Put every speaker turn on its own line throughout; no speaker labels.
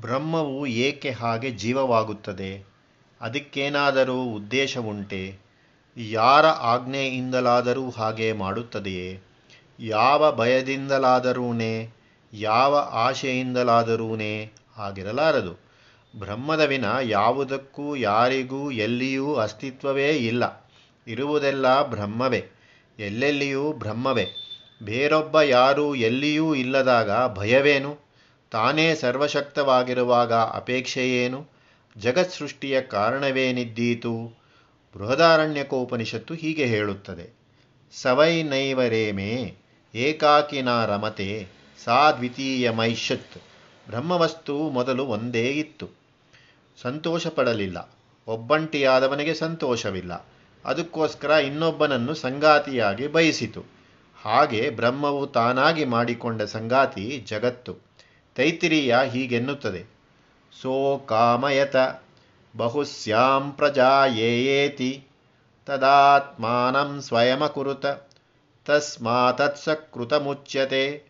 ಬ್ರಹ್ಮವು ಏಕೆ ಹಾಗೆ ಜೀವವಾಗುತ್ತದೆ? ಅದಕ್ಕೇನಾದರೂ ಉದ್ದೇಶವುಂಟೆ? ಯಾರ ಆಜ್ಞೆಯಿಂದಲಾದರೂ ಹಾಗೆ ಮಾಡುತ್ತದೆಯೇ? ಯಾವ ಭಯದಿಂದಲಾದರೂನೇ? ಯಾವ ಆಶೆಯಿಂದಲಾದರೂನೇ? ಆಗಿರಲಾರದು. ಬ್ರಹ್ಮದ ವಿನ ಯಾವುದಕ್ಕೂ ಯಾರಿಗೂ ಎಲ್ಲಿಯೂ ಅಸ್ತಿತ್ವವೇ ಇಲ್ಲ. ಇರುವುದೆಲ್ಲ ಬ್ರಹ್ಮವೇ. ಎಲ್ಲೆಲ್ಲಿಯೂ ಬ್ರಹ್ಮವೇ. ಬೇರೊಬ್ಬ ಯಾರೂ ಎಲ್ಲಿಯೂ ಇಲ್ಲದಾಗ ಭಯವೇನು? ತಾನೇ ಸರ್ವಶಕ್ತವಾಗಿರುವಾಗ ಅಪೇಕ್ಷೆಯೇನು? ಜಗತ್ಸೃಷ್ಟಿಯ ಕಾರಣವೇನಿದ್ದೀತು? ಬೃಹದಾರಣ್ಯಕೋಪನಿಷತ್ತು ಹೀಗೆ ಹೇಳುತ್ತದೆ. ಸವೈ ನೈವರೇಮೇ ಏಕಾಕಿನ ರಮತೆ ಸಾ ದ್ವಿತೀಯ ಮೈಷತ್. ಬ್ರಹ್ಮವಸ್ತು ಮೊದಲು ಒಂದೇ ಇತ್ತು. ಸಂತೋಷ ಪಡಲಿಲ್ಲ ಒಬ್ಬಂಟಿಯಾದವನಿಗೆ ಸಂತೋಷವಿಲ್ಲ. ಅದಕ್ಕೋಸ್ಕರ ಇನ್ನೊಬ್ಬನನ್ನು ಸಂಗಾತಿಯಾಗಿ ಬಯಸಿತು. ಹಾಗೆ ಬ್ರಹ್ಮವು ತಾನಾಗಿ ಮಾಡಿಕೊಂಡ ಸಂಗಾತಿ ಜಗತ್ತು. ತೈತಿರಿಯ ಹೀಗೆನ್ನುತ್ತದೆ. ಸೋ ಕಾಮಯತ ಬಹುಸ್ಯಾಂ ಪ್ರಜಾಯೇಯೇತಿ ತದಾತ್ಮಾನಂ ಸ್ವಯಮಕುರುತ ತಸ್ಮಾತತ್ಸಕೃತಮುಚ್ಯತೆ.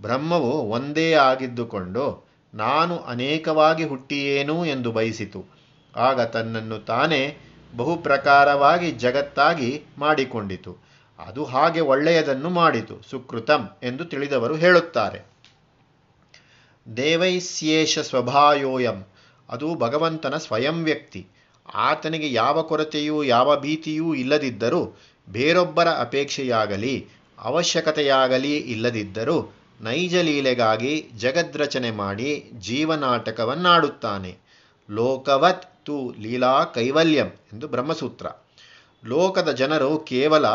ಬ್ರಹ್ಮವು ಒಂದೇ ಆಗಿದ್ದುಕೊಂಡು ನಾನು ಅನೇಕವಾಗಿ ಹುಟ್ಟಿಯೇನು ಎಂದು ಬಯಸಿತು. ಆಗ ತನ್ನನ್ನು ತಾನೇ ಬಹುಪ್ರಕಾರವಾಗಿ ಜಗತ್ತಾಗಿ ಮಾಡಿಕೊಂಡಿತು. ಅದು ಹಾಗೆ ಒಳ್ಳೆಯದನ್ನು ಮಾಡಿತು, ಸುಕೃತಂ ಎಂದು ತಿಳಿದವರು ಹೇಳುತ್ತಾರೆ. ದೇವೈಸ್ಯೇಷ ಸ್ವಭಾಯೋಯಂ. ಅದು ಭಗವಂತನ ಸ್ವಯಂ ವ್ಯಕ್ತಿ. ಆತನಿಗೆ ಯಾವ ಕೊರತೆಯೂ, ಯಾವ ಭೀತಿಯೂ ಇಲ್ಲದಿದ್ದರೂ, ಬೇರೊಬ್ಬರ ಅಪೇಕ್ಷೆಯಾಗಲಿ, ಅವಶ್ಯಕತೆಯಾಗಲಿ ಇಲ್ಲದಿದ್ದರೂ, ನೈಜ ಲೀಲೆಗಾಗಿ ಜಗದ್ರಚನೆ ಮಾಡಿ ಜೀವನಾಟಕವನ್ನಾಡುತ್ತಾನೆ. ಲೋಕವತ್ ತು ಲೀಲಾ ಕೈವಲ್ಯಂ ಎಂದು ಬ್ರಹ್ಮಸೂತ್ರ. ಲೋಕದ ಜನರು ಕೇವಲ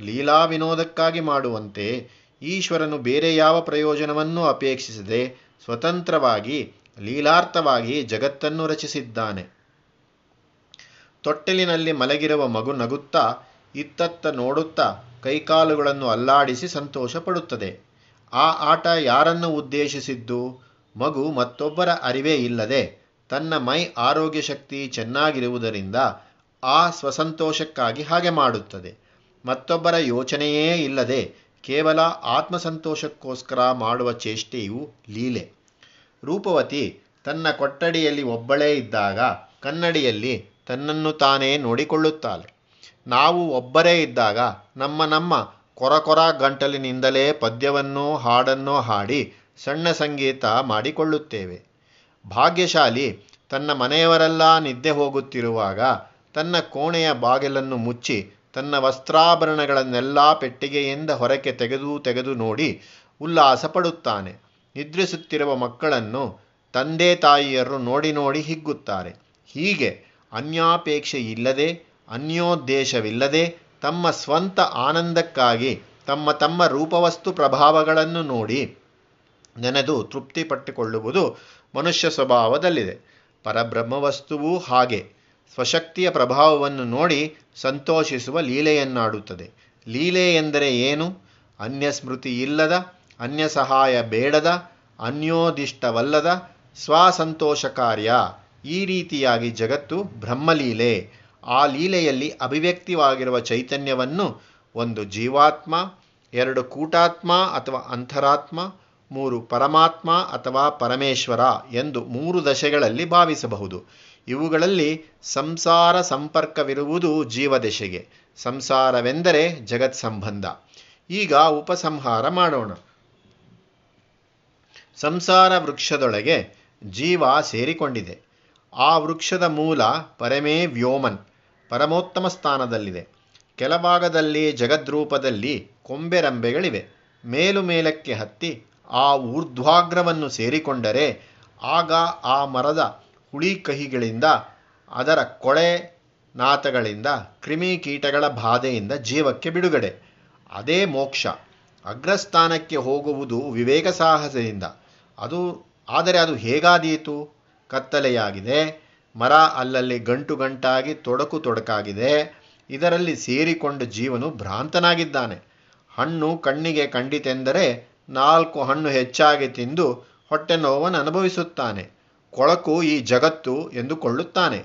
ಲೀಲಾ ವಿನೋದಕ್ಕಾಗಿ ಮಾಡುವಂತೆ, ಈಶ್ವರನು ಬೇರೆ ಯಾವ ಪ್ರಯೋಜನವನ್ನೂ ಅಪೇಕ್ಷಿಸದೆ ಸ್ವತಂತ್ರವಾಗಿ, ಲೀಲಾರ್ಥವಾಗಿ ಜಗತ್ತನ್ನು ರಚಿಸಿದ್ದಾನೆ. ತೊಟ್ಟಿಲಿನಲ್ಲಿ ಮಲಗಿರುವ ಮಗು ನಗುತ್ತಾ, ಇತ್ತತ್ತ ನೋಡುತ್ತಾ, ಕೈಕಾಲುಗಳನ್ನು ಅಲ್ಲಾಡಿಸಿ ಸಂತೋಷ ಪಡುತ್ತದೆ ಆ ಆಟ ಯಾರನ್ನು ಉದ್ದೇಶಿಸಿದ್ದು? ಮಗು ಮತ್ತೊಬ್ಬರ ಅರಿವೇ ಇಲ್ಲದೆ, ತನ್ನ ಮೈ ಆರೋಗ್ಯ ಶಕ್ತಿ ಚೆನ್ನಾಗಿರುವುದರಿಂದ ಆ ಸ್ವಸಂತೋಷಕ್ಕಾಗಿ ಹಾಗೆ ಮಾಡುತ್ತದೆ. ಮತ್ತೊಬ್ಬರ ಯೋಚನೆಯೇ ಇಲ್ಲದೆ ಕೇವಲ ಆತ್ಮಸಂತೋಷಕ್ಕೋಸ್ಕರ ಮಾಡುವ ಚೇಷ್ಟೆಯು ಲೀಲೆ. ರೂಪವತಿ ತನ್ನ ಕೊಠಡಿಯಲ್ಲಿ ಒಬ್ಬಳೇ ಇದ್ದಾಗ ಕನ್ನಡಿಯಲ್ಲಿ ತನ್ನನ್ನು ತಾನೇ ನೋಡಿಕೊಳ್ಳುತ್ತಾಳೆ. ನಾವು ಒಬ್ಬರೇ ಇದ್ದಾಗ ನಮ್ಮ ನಮ್ಮ ಕೊರಕೊರ ಗಂಟಲಿನಿಂದಲೇ ಪದ್ಯವನ್ನೋ ಹಾಡನ್ನೋ ಹಾಡಿ ಸಣ್ಣ ಸಂಗೀತ ಮಾಡಿಕೊಳ್ಳುತ್ತೇವೆ. ಭಾಗ್ಯಶಾಲಿ ತನ್ನ ಮನೆಯವರೆಲ್ಲ ನಿದ್ದೆ ಹೋಗುತ್ತಿರುವಾಗ ತನ್ನ ಕೋಣೆಯ ಬಾಗಿಲನ್ನು ಮುಚ್ಚಿ ತನ್ನ ವಸ್ತ್ರಾಭರಣಗಳನ್ನೆಲ್ಲ ಪೆಟ್ಟಿಗೆಯಿಂದ ಹೊರಕ್ಕೆ ತೆಗೆದು ತೆಗೆದು ನೋಡಿ ಉಲ್ಲಾಸ ಪಡುತ್ತಾನೆ. ನಿದ್ರಿಸುತ್ತಿರುವ ಮಕ್ಕಳನ್ನು ತಂದೆ ತಾಯಿಯರು ನೋಡಿ ನೋಡಿ ಹಿಗ್ಗುತ್ತಾರೆ. ಹೀಗೆ ಅನ್ಯಾಪೇಕ್ಷೆ ಇಲ್ಲದೆ, ಅನ್ಯೋದ್ದೇಶವಿಲ್ಲದೆ, ತಮ್ಮ ಸ್ವಂತ ಆನಂದಕ್ಕಾಗಿ ತಮ್ಮ ತಮ್ಮ ರೂಪವಸ್ತು ಪ್ರಭಾವಗಳನ್ನು ನೋಡಿ ನೆನೆದು ತೃಪ್ತಿಪಟ್ಟುಕೊಳ್ಳುವುದು ಮನುಷ್ಯ ಸ್ವಭಾವದಲ್ಲಿದೆ. ಪರಬ್ರಹ್ಮವಸ್ತುವೂ ಹಾಗೆ. ಸ್ವಶಕ್ತಿಯ ಪ್ರಭಾವವನ್ನು ನೋಡಿ ಸಂತೋಷಿಸುವ ಲೀಲೆಯನ್ನಾಡುತ್ತದೆ. ಲೀಲೆ ಎಂದರೆ ಏನು? ಅನ್ಯಸ್ಮೃತಿ ಇಲ್ಲದ ಅನ್ಯ ಸಹಾಯ ಬೇಡದ, ಅನ್ಯೋದಿಷ್ಟವಲ್ಲದ ಸ್ವಸಂತೋಷ ಕಾರ್ಯ ಈ ರೀತಿಯಾಗಿ ಜಗತ್ತು ಬ್ರಹ್ಮಲೀಲೆ. ಆ ಲೀಲೆಯಲ್ಲಿ ಅಭಿವ್ಯಕ್ತಿವಾಗಿರುವ ಚೈತನ್ಯವನ್ನು ಒಂದು ಜೀವಾತ್ಮ, ಎರಡು ಕೂಟಾತ್ಮ ಅಥವಾ ಅಂತರಾತ್ಮ, ಮೂರು ಪರಮಾತ್ಮ ಅಥವಾ ಪರಮೇಶ್ವರ ಎಂದು ಮೂರು ದಶೆಗಳಲ್ಲಿ ಭಾವಿಸಬಹುದು. ಇವುಗಳಲ್ಲಿ ಸಂಸಾರ ಸಂಪರ್ಕವಿರುವುದು ಜೀವದೆಶೆಗೆ ಸಂಸಾರವೆಂದರೆ ಜಗತ್ ಸಂಬಂಧ ಈಗ ಉಪಸಂಹಾರ ಮಾಡೋಣ. ಸಂಸಾರ ವೃಕ್ಷದೊಳಗೆ ಜೀವ ಸೇರಿಕೊಂಡಿದೆ. ಆ ವೃಕ್ಷದ ಮೂಲ ಪರಮೇ ವ್ಯೋಮನ್, ಪರಮೋತ್ತಮ ಸ್ಥಾನದಲ್ಲಿದೆ. ಕೆಲಭಾಗದಲ್ಲಿ ಜಗದ್ರೂಪದಲ್ಲಿ ಕೊಂಬೆರಂಬೆಗಳಿವೆ. ಮೇಲು ಮೇಲಕ್ಕೆ ಹತ್ತಿ ಆ ಊರ್ಧ್ವಾಗ್ರವನ್ನು ಸೇರಿಕೊಂಡರೆ ಆಗ ಆ ಮರದ ಹುಳಿ ಕಹಿಗಳಿಂದ ಅದರ ಕೊಳೆ ನಾತಗಳಿಂದ ಕ್ರಿಮಿಕೀಟಗಳ ಬಾಧೆಯಿಂದ ಜೀವಕ್ಕೆ ಬಿಡುಗಡೆ. ಅದೇ ಮೋಕ್ಷ. ಅಗ್ರಸ್ಥಾನಕ್ಕೆ ಹೋಗುವುದು ವಿವೇಕ ಸಾಹಸದಿಂದ. ಅದು, ಆದರೆ ಅದು ಹೇಗಾದೀತು? ಕತ್ತಲೆಯಾಗಿದೆ. ಮರ ಅಲ್ಲಲ್ಲಿ ಗಂಟು ಗಂಟಾಗಿ ತೊಡಕು ತೊಡಕಾಗಿದೆ. ಇದರಲ್ಲಿ ಸೇರಿಕೊಂಡ ಜೀವನು ಭ್ರಾಂತನಾಗಿದ್ದಾನೆ. ಹಣ್ಣು ಕಣ್ಣಿಗೆ ಕಂಡಿತೆಂದರೆ ನಾಲ್ಕು ಹಣ್ಣು ಹೆಚ್ಚಾಗಿ ತಿಂದು ಹೊಟ್ಟೆ ನೋವನ್ನು ಅನುಭವಿಸುತ್ತಾನೆ. ಕೊಳಕು ಈ ಜಗತ್ತು ಎಂದುಕೊಳ್ಳುತ್ತಾನೆ.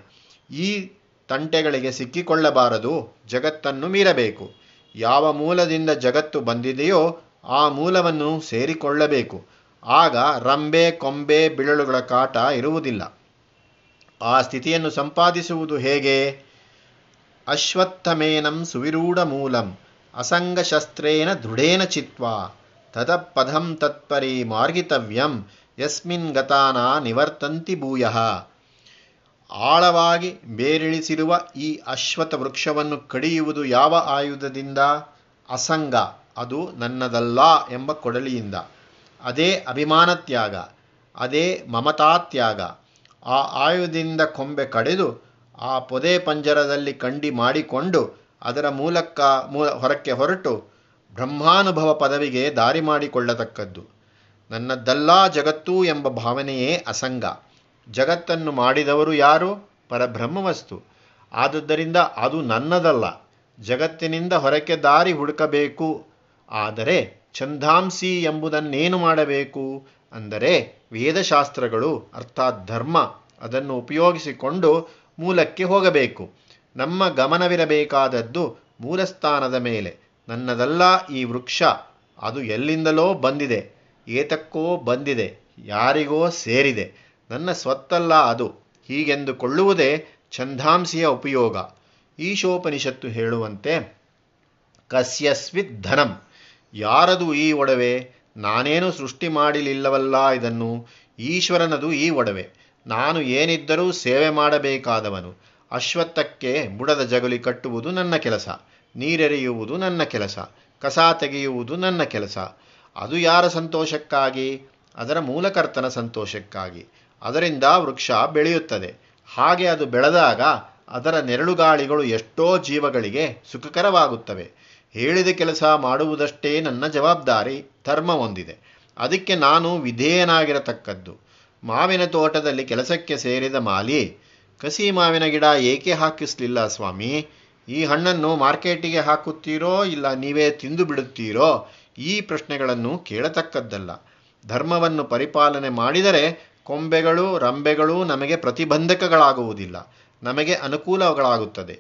ಈ ತಂಟೆಗಳಿಗೆ ಸಿಕ್ಕಿಕೊಳ್ಳಬಾರದು, ಜಗತ್ತನ್ನು ಮೀರಬೇಕು. ಯಾವ ಮೂಲದಿಂದ ಜಗತ್ತು ಬಂದಿದೆಯೋ ಆ ಮೂಲವನ್ನು ಸೇರಿಕೊಳ್ಳಬೇಕು. ಆಗ ರಂಬೆ, ಕೊಂಬೆ, ಬಿಳಲುಗಳ ಕಾಟ ಇರುವುದಿಲ್ಲ. ಆ ಸ್ಥಿತಿಯನ್ನು ಸಂಪಾದಿಸುವುದು ಹೇಗೆ? ಅಶ್ವತ್ಥಮೇನಂ ಸುವಿರೂಢ ಮೂಲಂ, ಅಸಂಗಶಸ್ತ್ರೇನ ದೃಢೇನ ಚಿತ್ವ ತತಃಪದಂ ತತ್ಪರಿ ಮಾರ್ಗಿತವ್ಯಂ ಯಸ್ಮಿನ್ ಗತಾನ ನಿವರ್ತಂತಿ ಭೂಯ. ಆಳವಾಗಿ ಬೇರಿಳಿಸಿರುವ ಈ ಅಶ್ವಥ ವೃಕ್ಷವನ್ನು ಕಡಿಯುವುದು ಯಾವ ಆಯುಧದಿಂದ? ಅಸಂಗ. ಅದು ನನ್ನದಲ್ಲ ಎಂಬ ಕೊಡಲಿಯಿಂದ. ಅದೇ ಅಭಿಮಾನ ತ್ಯಾಗ ಅದೇ ಮಮತಾತ್ಯಾಗ. ಆ ಆಯುಧದಿಂದ ಕೊಂಬೆ ಕಡಿದು ಆ ಪೊದೆ ಪಂಜರದಲ್ಲಿ ಕಂಡಿ ಮಾಡಿಕೊಂಡು ಅದರ ಮೂಲಕ ಮೂಲ ಹೊರಕ್ಕೆ ಹೊರಟು ಬ್ರಹ್ಮಾನುಭವ ಪದವಿಗೆ ದಾರಿ ಮಾಡಿಕೊಳ್ಳತಕ್ಕದ್ದು. ನನ್ನದ್ದಲ್ಲ ಜಗತ್ತು ಎಂಬ ಭಾವನೆಯೇ ಅಸಂಗ. ಜಗತ್ತನ್ನು ಮಾಡಿದವರು ಯಾರು? ಪರಬ್ರಹ್ಮವಸ್ತು. ಆದುದರಿಂದ ಅದು ನನ್ನದಲ್ಲ. ಜಗತ್ತಿನಿಂದ ಹೊರಕ್ಕೆ ದಾರಿ ಹುಡುಕಬೇಕು. ಆದರೆ ಛಂದಾಂಸಿ ಎಂಬುದನ್ನೇನು ಮಾಡಬೇಕು? ಅಂದರೆ ವೇದಶಾಸ್ತ್ರಗಳು, ಅರ್ಥಾತ್ ಧರ್ಮ, ಅದನ್ನು ಉಪಯೋಗಿಸಿಕೊಂಡು ಮೂಲಕ್ಕೆ ಹೋಗಬೇಕು. ನಮ್ಮ ಗಮನವಿರಬೇಕಾದದ್ದು ಮೂಲಸ್ಥಾನದ ಮೇಲೆ. ನನ್ನದಲ್ಲ ಈ ವೃಕ್ಷ. ಅದು ಎಲ್ಲಿಂದಲೋ ಬಂದಿದೆ. ಏತಕ್ಕೋ ಬಂದಿದೆ, ಯಾರಿಗೋ ಸೇರಿದೆ. ನನ್ನ ಸ್ವತ್ತಲ್ಲ ಅದು. ಹೀಗೆಂದುಕೊಳ್ಳುವುದೇ ಛಂದಾಂಸಿಯ ಉಪಯೋಗ. ಈಶೋಪನಿಷತ್ತು ಹೇಳುವಂತೆ, ಕಸ್ಯಸ್ವಿತ್ ಧನಂ. ಯಾರದು ಈ ಒಡವೆ? ನಾನೇನು ಸೃಷ್ಟಿ ಮಾಡಲಿಲ್ಲವಲ್ಲ ಇದನ್ನು? ಈಶ್ವರನದು ಈ ಒಡವೆ. ನಾನು ಏನಿದ್ದರೂ ಸೇವೆ ಮಾಡಬೇಕಾದವನು. ಅಶ್ವತ್ಥಕ್ಕೆ ಬುಡದ ಜಗಲಿ ಕಟ್ಟುವುದು ನನ್ನ ಕೆಲಸ. ನೀರೆರೆಯುವುದು ನನ್ನ ಕೆಲಸ. ಕಸ ತೆಗೆಯುವುದು ನನ್ನ ಕೆಲಸ. ಅದು ಯಾರ ಸಂತೋಷಕ್ಕಾಗಿ? ಅದರ ಮೂಲಕರ್ತನ ಸಂತೋಷಕ್ಕಾಗಿ. ಅದರಿಂದ ವೃಕ್ಷ ಬೆಳೆಯುತ್ತದೆ. ಹಾಗೆ ಅದು ಬೆಳೆದಾಗ ಅದರ ನೆರಳುಗಾಳಿಗಳು ಎಷ್ಟೋ ಜೀವಗಳಿಗೆ ಸುಖಕರವಾಗುತ್ತವೆ. ಹೇಳಿದ ಕೆಲಸ ಮಾಡುವುದಷ್ಟೇ ನನ್ನ ಜವಾಬ್ದಾರಿ, ಧರ್ಮ ಹೊಂದಿದೆ. ಅದಕ್ಕೆ ನಾನು ವಿಧೇಯನಾಗಿರತಕ್ಕದ್ದು. ಮಾವಿನ ತೋಟದಲ್ಲಿ ಕೆಲಸಕ್ಕೆ ಸೇರಿದ ಮಾಲಿ, ಕಸಿ ಮಾವಿನ ಗಿಡ ಏಕೆ ಹಾಕಿಸಲಿಲ್ಲ ಸ್ವಾಮಿ? ಈ ಹಣ್ಣನ್ನು ಮಾರ್ಕೆಟಿಗೆ ಹಾಕುತ್ತೀರೋ ಇಲ್ಲ ನೀವೇ ತಿಂದು ಬಿಡುತ್ತೀರೋ? ಈ ಪ್ರಶ್ನೆಗಳನ್ನು ಕೇಳತಕ್ಕದ್ದಲ್ಲ. ಧರ್ಮವನ್ನು ಪರಿಪಾಲನೆ ಮಾಡಿದರೆ ಕೊಂಬೆಗಳು, ರಂಬೆಗಳು ನಮಗೆ ಪ್ರತಿಬಂಧಕಗಳಾಗುವುದಿಲ್ಲ. ನಮಗೆ ಅನುಕೂಲಗಳಾಗುತ್ತದೆ.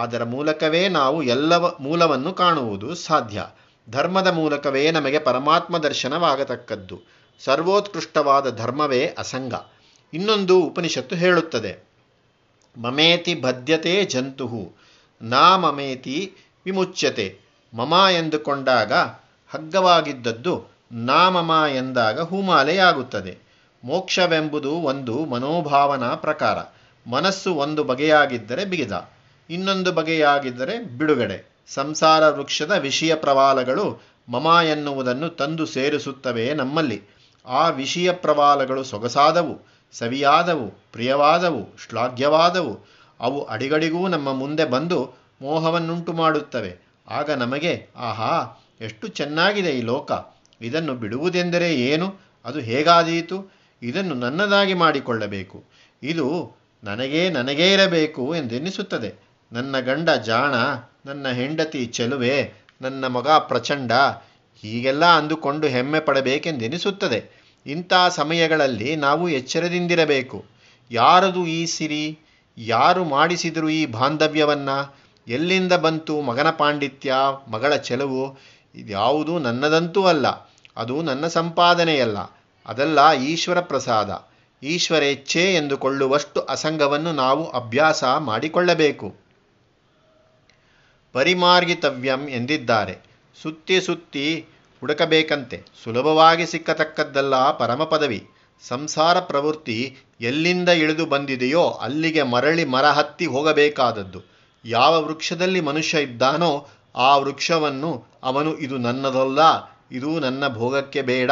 ಅದರ ಮೂಲಕವೇ ನಾವು ಎಲ್ಲವ ಮೂಲವನ್ನು ಕಾಣುವುದು ಸಾಧ್ಯ. ಧರ್ಮದ ಮೂಲಕವೇ ನಮಗೆ ಪರಮಾತ್ಮ ದರ್ಶನವಾಗತಕ್ಕದ್ದು. ಸರ್ವೋತ್ಕೃಷ್ಟವಾದ ಧರ್ಮವೇ ಅಸಂಗ. ಇನ್ನೊಂದು ಉಪನಿಷತ್ತು ಹೇಳುತ್ತದೆ. ಮಮೇತಿ ಬದ್ಯತೆ ಜಂತು ನಾ ಮಮೇತಿ ವಿಮುಚ್ಯತೆ. ಮಮ ಎಂದುಕೊಂಡಾಗ ಹಗ್ಗವಾಗಿದ್ದದ್ದು ನಾಮಮ ಎಂದಾಗ ಹೂಮಾಲೆಯಾಗುತ್ತದೆ. ಮೋಕ್ಷವೆಂಬುದು ಒಂದು ಮನೋಭಾವನಾ ಪ್ರಕಾರ. ಮನಸ್ಸು ಒಂದು ಬಗೆಯಾಗಿದ್ದರೆ ಬಿಗಿದ. ಇನ್ನೊಂದು ಬಗೆಯಾಗಿದ್ದರೆ ಬಿಡುಗಡೆ. ಸಂಸಾರ ವೃಕ್ಷದ ವಿಷಯ ಪ್ರವಾಲಗಳು ಮಮ ಎನ್ನುವುದನ್ನು ತಂದು ಸೇರಿಸುತ್ತವೆ ನಮ್ಮಲ್ಲಿ. ಆ ವಿಷಯ ಪ್ರವಾಲಗಳು ಸೊಗಸಾದವು, ಸವಿಯಾದವು, ಪ್ರಿಯವಾದವು, ಶ್ಲಾಘ್ಯವಾದವು. ಅವು ಅಡಿಗಡಿಗೂ ನಮ್ಮ ಮುಂದೆ ಬಂದು ಮೋಹವನ್ನುಂಟು ಮಾಡುತ್ತವೆ ಆಗ ನಮಗೆ, ಆಹಾ ಎಷ್ಟು ಚೆನ್ನಾಗಿದೆ ಈ ಲೋಕ. ಇದನ್ನು ಬಿಡುವುದೆಂದರೆ ಏನು? ಅದು ಹೇಗಾದೀತು? ಇದನ್ನು ನನ್ನದಾಗಿ ಮಾಡಿಕೊಳ್ಳಬೇಕು. ಇದು ನನಗೇ ನನಗೇ ಇರಬೇಕು ಎಂದೆನ್ನಿಸುತ್ತದೆ ನನ್ನ ಗಂಡ ಜಾಣ, ನನ್ನ ಹೆಂಡತಿ ಚೆಲುವೆ, ನನ್ನ ಮಗ ಪ್ರಚಂಡ, ಹೀಗೆಲ್ಲ ಅಂದುಕೊಂಡು ಹೆಮ್ಮೆ ಪಡಬೇಕೆಂದೆನಿಸುತ್ತದೆ. ಇಂಥ ಸಮಯಗಳಲ್ಲಿ ನಾವು ಎಚ್ಚರದಿಂದಿರಬೇಕು. ಯಾರದು ಈ ಸಿರಿ? ಯಾರು ಮಾಡಿಸಿದರು ಈ ಬಾಂಧವ್ಯವನ್ನು? ಎಲ್ಲಿಂದ ಬಂತು ಮಗನ ಪಾಂಡಿತ್ಯ, ಮಗಳ ಚೆಲುವು? ಇದ್ಯಾವುದೂ ನನ್ನದಂತೂ ಅಲ್ಲ, ಅದು ನನ್ನ ಸಂಪಾದನೆಯಲ್ಲ. ಅದೆಲ್ಲ ಈಶ್ವರ ಪ್ರಸಾದ. ಈಶ್ವರೇಚ್ಛೆ ಎಂದುಕೊಳ್ಳುವಷ್ಟು ಅಸಂಗವನ್ನು ನಾವು ಅಭ್ಯಾಸ ಮಾಡಿಕೊಳ್ಳಬೇಕು. ಪರಿಮಾರ್ಗಿತವ್ಯಂ ಎಂದಿದ್ದಾರೆ. ಸುತ್ತಿ ಸುತ್ತಿ ಹುಡುಕಬೇಕಂತೆ. ಸುಲಭವಾಗಿ ಸಿಕ್ಕತಕ್ಕದ್ದಲ್ಲ ಪರಮ ಪದವಿ ಸಂಸಾರ ಪ್ರವೃತ್ತಿ ಎಲ್ಲಿಂದ ಇಳಿದು ಬಂದಿದೆಯೋ ಅಲ್ಲಿಗೆ ಮರಳಿ ಮರ ಹತ್ತಿ ಹೋಗಬೇಕಾದದ್ದು. ಯಾವ ವೃಕ್ಷದಲ್ಲಿ ಮನುಷ್ಯ ಇದ್ದಾನೋ ಆ ವೃಕ್ಷವನ್ನು ಅವನು ಇದು ನನ್ನದಲ್ಲ, ಇದು ನನ್ನ ಭೋಗಕ್ಕೆ ಬೇಡ,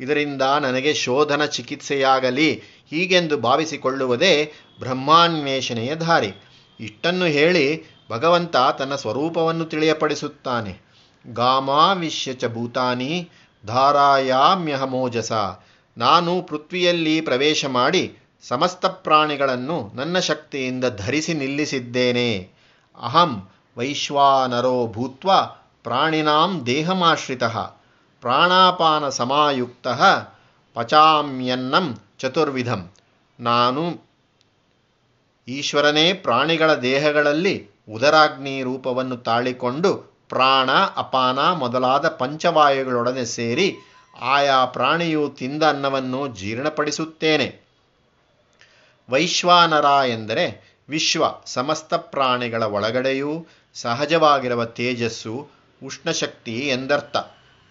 ಇದರಿಂದ ನನಗೆ ಶೋಧನ ಚಿಕಿತ್ಸೆಯಾಗಲಿ ಹೀಗೆಂದು ಭಾವಿಸಿಕೊಳ್ಳುವುದೇ ಬ್ರಹ್ಮಾನ್ವೇಷಣೆಯ ದಾರಿ. ಇಷ್ಟನ್ನು ಹೇಳಿ ಭಗವಂತ ತನ್ನ ಸ್ವರೂಪವನ್ನು ತಿಳಿಯಪಡಿಸುತ್ತಾನೆ. ಗಾಮಾವಿಷ್ಯ ಚ ಭೂತಾನಿ ಧಾರಾಯಾಮ್ಯಹಮೋಜಸ ನಾನು ಪೃಥ್ವಿಯಲ್ಲಿ ಪ್ರವೇಶ ಮಾಡಿ ಸಮಸ್ತ ಪ್ರಾಣಿಗಳನ್ನು ನನ್ನ ಶಕ್ತಿಯಿಂದ ಧರಿಸಿ ನಿಲ್ಲಿಸಿದ್ದೇನೆ. ಅಹಂ ವೈಶ್ವಾನರೋ ಭೂತ್ವ ಪ್ರಾಣಿನಾಂ ದೇಹಮಾಶ್ರಿತ, ಪ್ರಾಣಾಪಾನ ಸಮಾಯುಕ್ತ ಪಚಾಮ್ಯನ್ನಂ ಚತುರ್ವಿಧಂ. ನಾನು ಈಶ್ವರನೇ ಪ್ರಾಣಿಗಳ ದೇಹಗಳಲ್ಲಿ ಉದರಾಗ್ನಿ ರೂಪವನ್ನು ತಾಳಿಕೊಂಡು ಪ್ರಾಣ, ಅಪಾನ ಮೊದಲಾದ ಪಂಚವಾಯುಗಳೊಡನೆ ಸೇರಿ ಆಯಾ ಪ್ರಾಣಿಯು ತಿಂದ ಅನ್ನವನ್ನು ಜೀರ್ಣಪಡಿಸುತ್ತೇನೆ. ವೈಶ್ವಾನರ ಎಂದರೆ ವಿಶ್ವ, ಸಮಸ್ತ ಪ್ರಾಣಿಗಳ ಒಳಗಡೆಯೂ ಸಹಜವಾಗಿರುವ ತೇಜಸ್ಸು ಉಷ್ಣಶಕ್ತಿ ಎಂದರ್ಥ.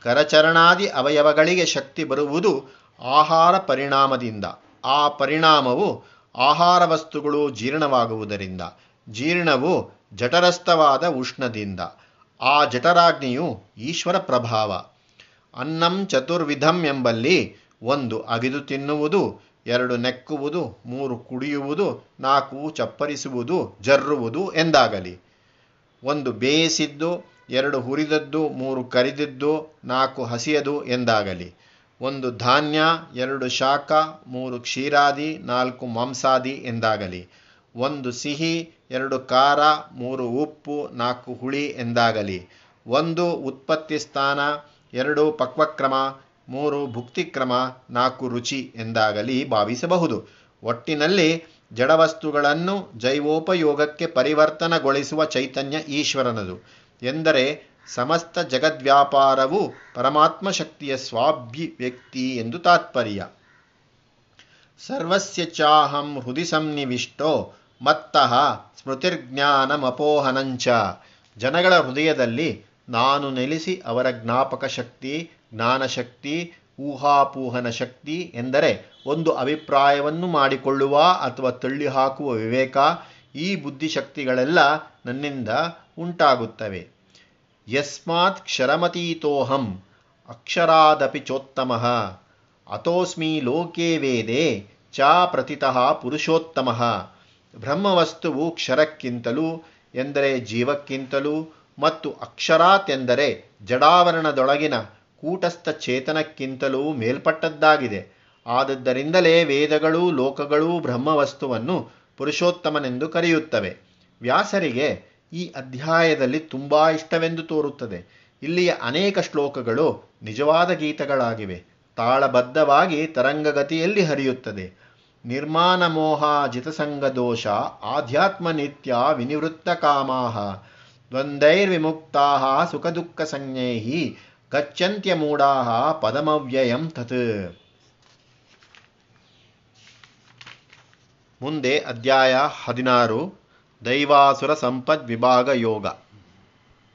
ಕರಚರಣಾದಿ ಅವಯವಗಳಿಗೆ ಶಕ್ತಿ ಬರುವುದು ಆಹಾರ ಪರಿಣಾಮದಿಂದ. ಆ ಪರಿಣಾಮವು ಆಹಾರ ವಸ್ತುಗಳು ಜೀರ್ಣವಾಗುವುದರಿಂದ. ಜೀರ್ಣವು ಜಠರಸ್ಥವಾದ ಉಷ್ಣದಿಂದ. ಆ ಜಠರಾಗ್ನಿಯು ಈಶ್ವರ ಪ್ರಭಾವ. ಅನ್ನಂ ಚತುರ್ವಿಧಂ ಎಂಬಲ್ಲಿ ಒಂದು ಅಗಿದು ತಿನ್ನುವುದು, ಎರಡು ನೆಕ್ಕುವುದು, ಮೂರು ಕುಡಿಯುವುದು, ನಾಲ್ಕು ಚಪ್ಪರಿಸುವುದು, ಜರ್ರುವುದು ಎಂದಾಗಲಿ. ಒಂದು ಬೇಯಿಸಿದ್ದು, ಎರಡು ಹುರಿದದ್ದು, ಮೂರು ಕರಿದಿದ್ದು, ನಾಲ್ಕು ಹಸಿಯದು ಎಂದಾಗಲಿ. ಒಂದು ಧಾನ್ಯ, ಎರಡು ಶಾಖ, ಮೂರು ಕ್ಷೀರಾದಿ, ನಾಲ್ಕು ಮಾಂಸಾದಿ ಎಂದಾಗಲಿ. ಒಂದು ಸಿಹಿ, ಎರಡು ಖಾರ, ಮೂರು ಉಪ್ಪು, ನಾಲ್ಕು ಹುಳಿ ಎಂದಾಗಲಿ. ಒಂದು ಉತ್ಪತ್ತಿ ಸ್ಥಾನ, ಎರಡು ಪಕ್ವಕ್ರಮ, ಮೂರು ಭುಕ್ತಿಕ್ರಮ, ನಾಲ್ಕು ರುಚಿ ಎಂದಾಗಲಿ ಭಾವಿಸಬಹುದು. ಒಟ್ಟಿನಲ್ಲಿ ಜಡವಸ್ತುಗಳನ್ನು ಜೈವೋಪಯೋಗಕ್ಕೆ ಪರಿವರ್ತನಗೊಳಿಸುವ ಚೈತನ್ಯ ಈಶ್ವರನದು. ಎಂದರೆ ಸಮಸ್ತ ಜಗದ್ವ್ಯಾಪಾರವು ಪರಮಾತ್ಮ ಶಕ್ತಿಯ ಸ್ವಾಭಿವ್ಯಕ್ತಿ ಎಂದು ತಾತ್ಪರ್ಯ. ಸರ್ವಸ್ಯ ಚಾಹಂ ಹೃದಯ ಸಂನಿವಿಷ್ಟೋ ಮತ್ತಃ ಸ್ಮೃತಿರ್ಜ್ಞಾನಮಪೋಹನಂಚ. ಜನಗಳ ಹೃದಯದಲ್ಲಿ ನಾನು ನೆಲೆಸಿ ಅವರ ಜ್ಞಾಪಕ ಶಕ್ತಿ ಜ್ಞಾನಶಕ್ತಿ ಊಹಾಪೂಹನ ಶಕ್ತಿ ಎಂದರೆ ಒಂದು ಅಭಿಪ್ರಾಯವನ್ನು ಮಾಡಿಕೊಳ್ಳುವ ಅಥವಾ ತಳ್ಳಿಹಾಕುವ ವಿವೇಕ ಈ ಬುದ್ಧಿಶಕ್ತಿಗಳೆಲ್ಲ ನನ್ನಿಂದ ಉಂಟಾಗುತ್ತವೆ. ಯಸ್ಮಾತ್ ಕ್ಷರಮತೀತೋಹಂ ಅಕ್ಷರಾದಪಿ ಚೋತ್ತಮ. ಅತೋಸ್ಮಿ ಲೋಕೆ ವೇದೆ ಚ ಪ್ರತಿತಃ ಪುರುಷೋತ್ತಮ. ಬ್ರಹ್ಮವಸ್ತುವು ಕ್ಷರಕ್ಕಿಂತಲೂ ಎಂದರೆ ಜೀವಕ್ಕಿಂತಲೂ ಮತ್ತು ಅಕ್ಷರಾತ್ ಎಂದರೆ ಜಡಾವರಣದೊಳಗಿನ ಕೂಟಸ್ಥ ಚೇತನಕ್ಕಿಂತಲೂ ಮೇಲ್ಪಟ್ಟದ್ದಾಗಿದೆ. ಆದದ್ದರಿಂದಲೇ ವೇದಗಳೂ ಲೋಕಗಳೂ ಬ್ರಹ್ಮವಸ್ತುವನ್ನು ಪುರುಷೋತ್ತಮನೆಂದು ಕರೆಯುತ್ತವೆ. ವ್ಯಾಸರಿಗೆ ಈ ಅಧ್ಯಾಯದಲ್ಲಿ ತುಂಬ ಇಷ್ಟವೆಂದು ತೋರುತ್ತದೆ. ಇಲ್ಲಿಯ ಅನೇಕ ಶ್ಲೋಕಗಳು ನಿಜವಾದ ಗೀತಗಳಾಗಿವೆ. ತಾಳಬದ್ಧವಾಗಿ ತರಂಗಗತಿಯಲ್ಲಿ ಹರಿಯುತ್ತದೆ. ನಿರ್ಮಾಣ ಮೋಹ ಜಿತಸಂಗದೋಷ ಆಧ್ಯಾತ್ಮ ನಿತ್ಯ ವಿನಿವೃತ್ತ ಕಾಮಾಹ ದ್ವಂದೈರ್ವಿಮುಕ್ತಾ ಸುಖ ದುಃಖ ಗಚ್ಚಂತ್ಯ ಮೂಢಾ ಪದಮವ್ಯಯಂ ತತ್ ಮುಂದೆ ಅಧ್ಯಾಯ ಹದಿನಾರು ದೈವಾಸುರ ಸಂಪದ್ ವಿಭಾಗ ಯೋಗ